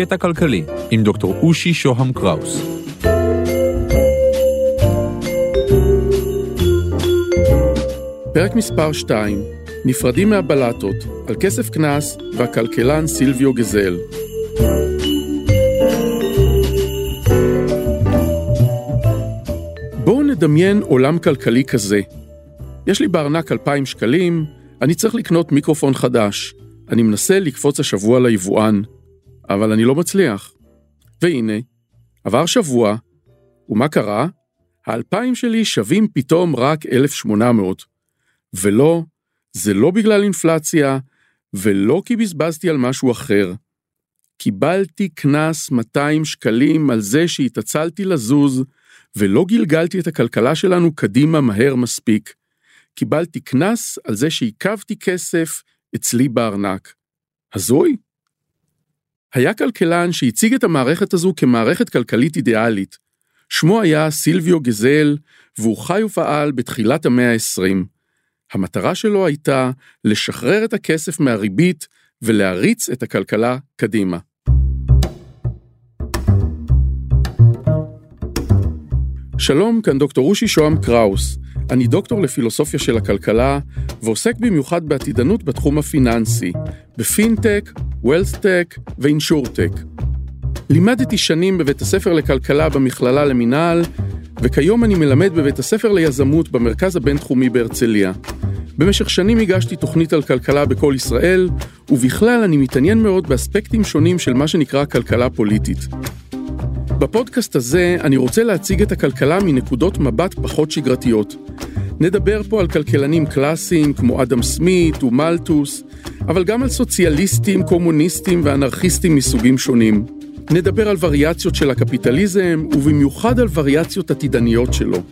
קטע כלכלי עם דוקטור אושי שוהם קראוס. פרק מספר 2 נפרדים מהבלטות על כסף קנס והכלכלן סילביו גזל. בואו נדמיין עולם כלכלי כזה. יש לי בארנק 2,000 שקלים, אני צריך לקנות מיקרופון חדש. אני מנסה לקפוץ השבוע ליבואן, אבל אני לא מצליח. והנה, עבר שבוע, ומה קרה? האלפיים שלי שווים פתאום רק 1,800. ולא, זה לא בגלל אינפלציה, ולא כי בזבזתי על משהו אחר. קיבלתי קנס 200 שקלים על זה שהתעצלתי לזוז, ולא גלגלתי את הכלכלה שלנו קדימה מהר מספיק. קיבלתי קנס על זה שעיכבתי כסף אצלי בארנק. הזוי? היה כלכלן שהציג את המערכת הזו כמערכת כלכלית אידיאלית. שמו היה סילביו גזל, והוא חי ופעל בתחילת המאה ה-20. המטרה שלו הייתה לשחרר את הכסף מהריבית ולהריץ את הכלכלה קדימה. שלום, כאן דוקטור אושי שוהם קראוס. אני דוקטור לפילוסופיה של הכלכלה, ועוסק במיוחד בעתידנות בתחום הפיננסי, בפינטק, wealthtech ו insurtech. לימדתי שנים בבית הספר לכלכלה במכללה למינהל, וכיום אני מלמד בבית הספר ליזמות במרכז הבינתחומי בהרצליה. במשך שנים הגשתי תוכנית על כלכלה בכל ישראל, ובכלל אני מתעניין מאוד באספקטים שונים של מה שנקרא כלכלה פוליטית. בפודקאסט הזה אני רוצה להציג את הכלכלה מנקודות מבט פחות שגרתיות. נדבר פה על כלכלנים קלאסיים כמו אדם סמית ומלטוס, אבל גם על סוציאליסטים, קומוניסטים ואנרכיסטים מסוגים שונים. נדבר על וריאציות של הקפיטליזם, ובמיוחד על וריאציות עתידניות שלו.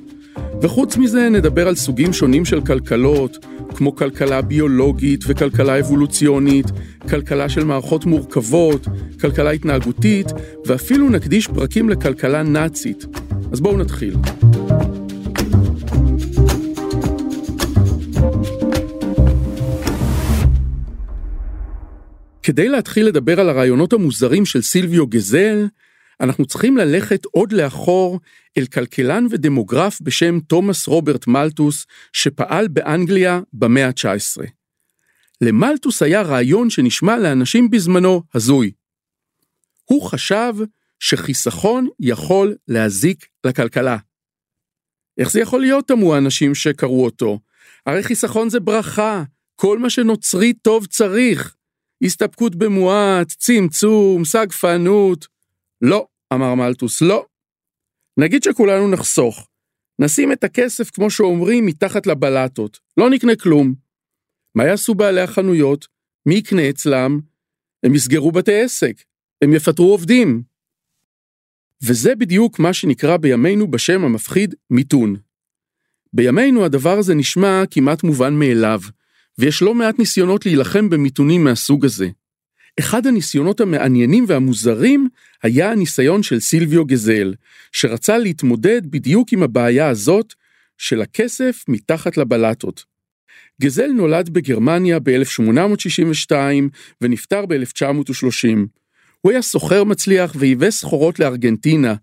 וחוץ מזה נדבר על סוגים שונים של כלכלות, כמו כלכלה ביולוגית וכלכלה אבולוציונית, כלכלה של מערכות מורכבות, כלכלה התנהגותית, ואפילו נקדיש פרקים לכלכלה נאצית. אז בואו נתחיל. כדי להתחיל לדבר על הרעיונות המוזרים של סילביו גזל, אנחנו צריכים ללכת עוד לאחור אל כלכלן ודמוגרף בשם תומאס רוברט מלטוס, שפעל באנגליה במאה ה-19. למלטוס היה רעיון שנשמע לאנשים בזמנו הזוי. הוא חשב שחיסכון יכול להזיק לכלכלה. איך זה יכול להיות, תמו האנשים שקראו אותו? הרי חיסכון זה ברכה, כל מה שנוצרי טוב צריך. הסתפקות במועט, צמצום, סגפנות. לא, אמר מלטוס, לא. נגיד שכולנו נחסוך. נשים את הכסף, כמו שאומרים, מתחת לבלטות. לא נקנה כלום. מה יעשו בעלי החנויות? מי יקנה אצלם? הם יסגרו בתי עסק. הם יפטרו עובדים. וזה בדיוק מה שנקרא בימינו בשם המפחיד מיתון. בימינו הדבר הזה נשמע כמעט מובן מאליו, ויש לא מעט ניסיונות להילחם במיתונים מהסוג הזה. אחד הניסיונות המעניינים והמוזרים היה הניסיון של סילביו גזל, שרצה להתמודד בדיוק עם הבעיה הזאת של הכסף מתחת לבלטות. גזל נולד בגרמניה ב-1862 ונפטר ב-1930. הוא היה סוחר מצליח וייבא סחורות לארגנטינה.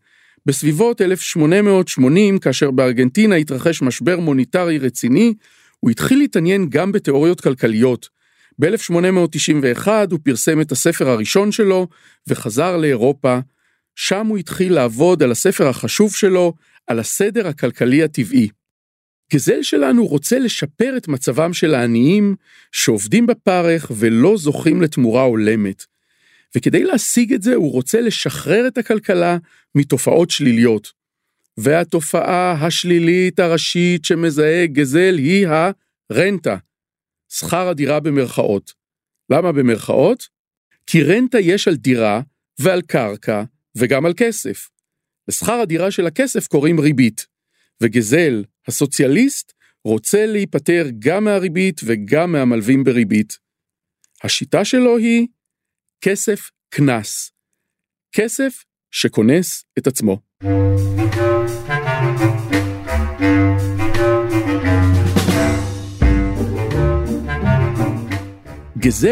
בסביבות 1880, כאשר בארגנטינה התרחש משבר מוניטרי רציני, הוא התחיל להתעניין גם בתיאוריות כלכליות, ב-1891 הוא פרסם את הספר הראשון שלו וחזר לאירופה, שם הוא התחיל לעבוד על הספר החשוב שלו, על הסדר הכלכלי הטבעי. גזל שלנו רוצה לשפר את מצבם של העניים שעובדים בפרך ולא זוכים לתמורה הולמת. וכדי להשיג את זה הוא רוצה לשחרר את הכלכלה מתופעות שליליות. והתופעה השלילית הראשית שמזהה גזל היא הרנטה, שכר הדירה במרכאות. למה במרכאות? כי רנטה יש על דירה ועל קרקע וגם על כסף. לשכר הדירה של הכסף קוראים ריבית, וגזל, הסוציאליסט, רוצה להיפטר גם מהריבית וגם מהמלווים בריבית. השיטה שלו היא כסף קנס. כסף שכונס את עצמו. גזל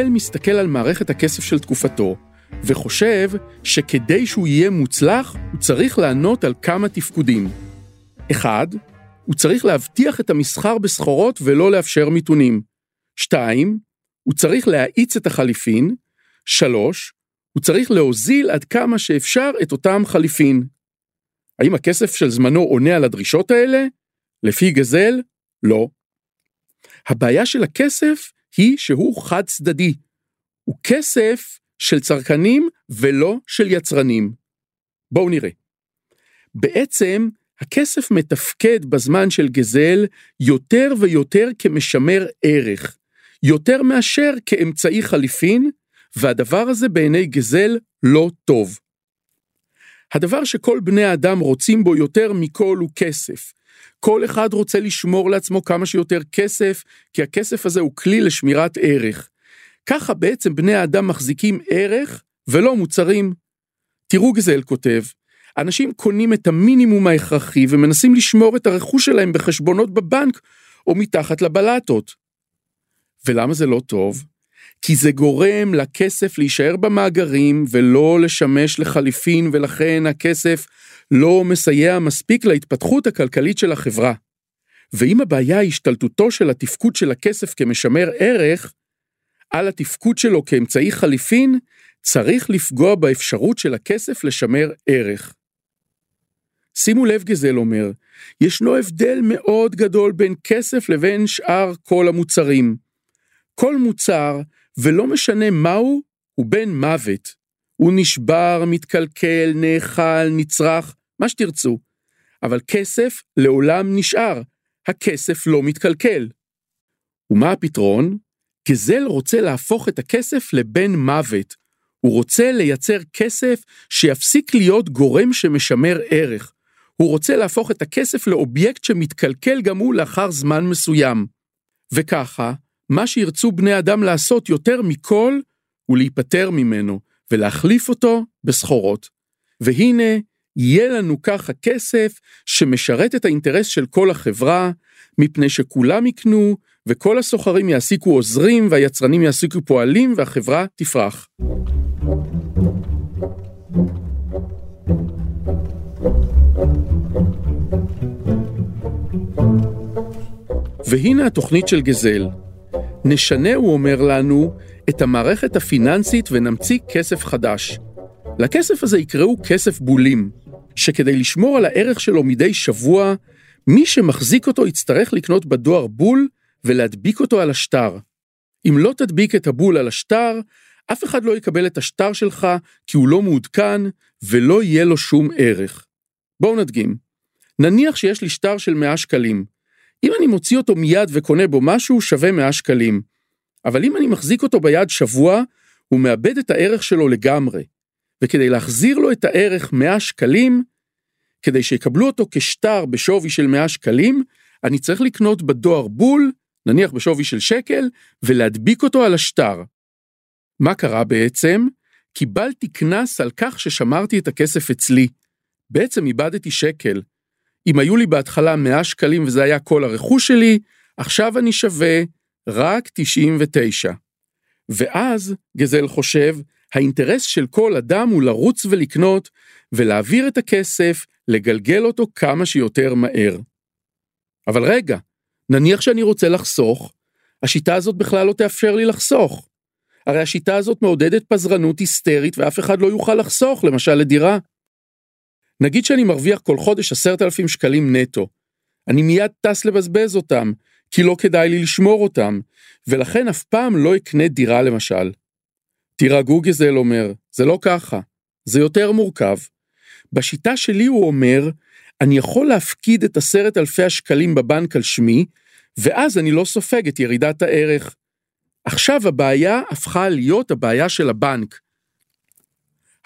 מסתכל על מערכת הכסף של תקופתו, וחושב שכדי שהוא יהיה מוצלח, הוא צריך לענות על כמה תפקודים. אחד, הוא צריך להבטיח את המסחר בסחורות ולא לאפשר מיתונים. שתיים, הוא צריך להאיץ את החליפין. שלוש, הוא צריך להוזיל עד כמה שאפשר את אותם חליפין. האם הכסף של זמנו עונה על הדרישות האלה? לפי גזל, לא. הבעיה של הכסף היא שהוא חד צדדי. הוא כסף של צרכנים ולא של יצרנים. בואו נראה. בעצם, הכסף מתפקד בזמן של גזל יותר ויותר כמשמר ערך, יותר מאשר כאמצעי חליפין, והדבר הזה בעיני גזל לא טוב. הדבר שכל בני האדם רוצים בו יותר מכל הוא כסף. כל אחד רוצה לשמור לעצמו כמה שיותר כסף, כי הכסף הזה הוא כלי לשמירת ערך. ככה בעצם בני האדם מחזיקים ערך ולא מוצרים. תראו גזל כותב, אנשים קונים את המינימום ההכרחי ומנסים לשמור את הרכוש שלהם בחשבונות בבנק או מתחת לבלטות. ולמה זה לא טוב? כי זה גורם לכסף להישאר במאגרים ולא לשמש לחליפין ולכן הכסף לא מסייע מספיק להתפתחות הכלכלית של החברה. ואם הבעיה היא השתלטותו של התפקוד של הכסף כמשמר ערך, על התפקוד שלו כאמצעי חליפין, צריך לפגוע באפשרות של הכסף לשמר ערך. שימו לב גזל אומר, ישנו הבדל מאוד גדול בין כסף לבין שאר כל המוצרים. כל מוצר, ולא משנה מהו, הוא בן מוות. הוא נשבר, מתקלקל, נאכל, נצרך, מה שתרצו. אבל כסף לעולם נשאר, הכסף לא מתקלקל. ומה הפתרון? גזל רוצה להפוך את הכסף לבן מוות. הוא רוצה לייצר כסף שיפסיק להיות גורם שמשמר ערך. הוא רוצה להפוך את הכסף לאובייקט שמתקלקל גם הוא לאחר זמן מסוים. וככה, מה שירצו בני אדם לעשות יותר מכל, הוא להיפטר ממנו, ולהחליף אותו בסחורות. והנה, יהיה לנו ככה כסף שמשרת את האינטרס של כל החברה, מפני שכולם יקנו, וכל הסוחרים יעסיקו עוזרים, והיצרנים יעסיקו פועלים, והחברה תפרח. והנה התוכנית של גזל. נשנה, הוא אומר לנו, את המערכת הפיננסית ונמציא כסף חדש. לכסף הזה יקראו כסף בולים, שכדי לשמור על הערך שלו מדי שבוע, מי שמחזיק אותו יצטרך לקנות בדואר בול ולהדביק אותו על השטר. אם לא תדביק את הבול על השטר, אף אחד לא יקבל את השטר שלך כי הוא לא מעודכן ולא יהיה לו שום ערך. בואו נדגים. נניח שיש לי שטר של 100 שקלים. אם אני מוציא אותו מיד וקונה בו משהו, שווה 100 שקלים. אבל אם אני מחזיק אותו ביד שבוע, הוא מאבד את הערך שלו לגמרי. וכדי להחזיר לו את הערך 100 שקלים, כדי שיקבלו אותו כשטר בשווי של 100 שקלים, אני צריך לקנות בדואר בול, נניח בשווי של שקל, ולהדביק אותו על השטר. מה קרה בעצם? קיבלתי קנס על כך ששמרתי את הכסף אצלי. בעצם איבדתי שקל. אם היו לי בהתחלה 100 שקלים וזה היה כל הרכוש שלי, עכשיו אני שווה רק 99. ואז, גזל חושב, האינטרס של כל אדם הוא לרוץ ולקנות, ולהעביר את הכסף, לגלגל אותו כמה שיותר מהר. אבל רגע, נניח שאני רוצה לחסוך, השיטה הזאת בכלל לא תאפשר לי לחסוך. הרי השיטה הזאת מעודדת פזרנות היסטרית ואף אחד לא יוכל לחסוך, למשל לדירה. נגיד שאני מרוויח כל חודש עשרת אלפים שקלים נטו. אני מיד טס לבזבז אותם, כי לא כדאי לי לשמור אותם, ולכן אף פעם לא אקנה דירה למשל. תירגעו גזל אומר, זה לא ככה, זה יותר מורכב. בשיטה שלי הוא אומר, אני יכול להפקיד את עשרת אלפי השקלים בבנק על שמי, ואז אני לא סופג את ירידת הערך. עכשיו הבעיה הפכה להיות הבעיה של הבנק.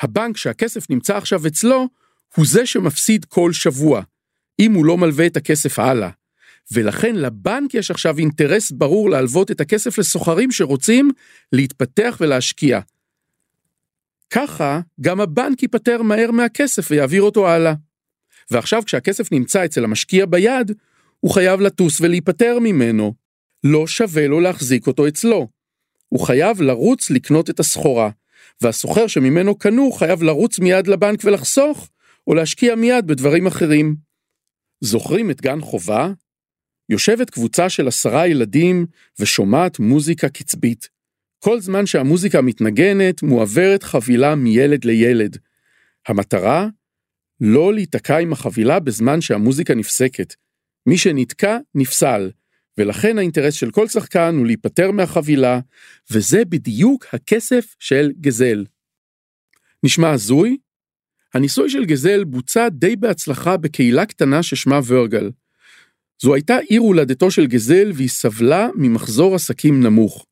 הבנק שהכסף נמצא עכשיו אצלו, הוא זה שמפסיד כל שבוע, אם הוא לא מלווה את הכסף הלאה. ולכן לבנק יש עכשיו אינטרס ברור להלוות את הכסף לסוחרים שרוצים להתפתח ולהשקיע. ככה גם הבנק ייפטר מהר מהכסף ויעביר אותו הלאה. ועכשיו כשהכסף נמצא אצל המשקיע ביד, הוא חייב לטוס ולהיפטר ממנו. לא שווה לו להחזיק אותו אצלו. הוא חייב לרוץ לקנות את הסחורה, והסוחר שממנו קנו חייב לרוץ מיד לבנק ולחסוך, או להשקיע מיד בדברים אחרים. זוכרים את גן חובה? יושבת קבוצה של עשרה ילדים ושומעת מוזיקה קצבית. כל זמן שהמוזיקה מתנגנת, מועברת חבילה מילד לילד. המטרה? לא להיתקע עם החבילה בזמן שהמוזיקה נפסקת. מי שנתקע, נפסל, ולכן האינטרס של כל שחקן הוא להיפטר מהחבילה, וזה בדיוק הכסף של גזל. נשמע הזוי? הניסוי של גזל בוצע די בהצלחה בקהילה קטנה ששמה ורגל. זו הייתה עיר הולדתו של גזל והיא סבלה ממחזור עסקים נמוך.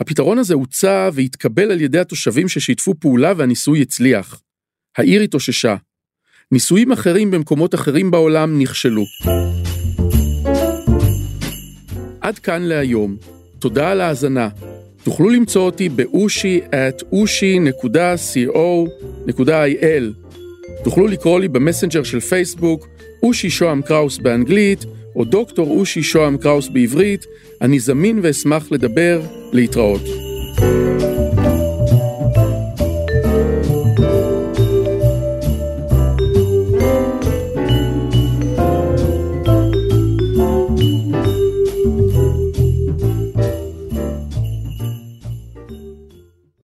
הפתרון הזה הוצע והתקבל על ידי התושבים ששיתפו פעולה והניסוי הצליח. העיר התאוששה. ניסויים אחרים במקומות אחרים בעולם נכשלו. עד כאן להיום. תודה על ההאזנה. תוכלו למצוא אותי ב ushi at ushi.co.il. תוכלו לקרוא לי במסנג'ר של פייסבוק, אושי שוהם קראוס באנגלית, או דוקטור אושי שוהם קראוס בעברית. אני זמין ואשמח לדבר. להתראות.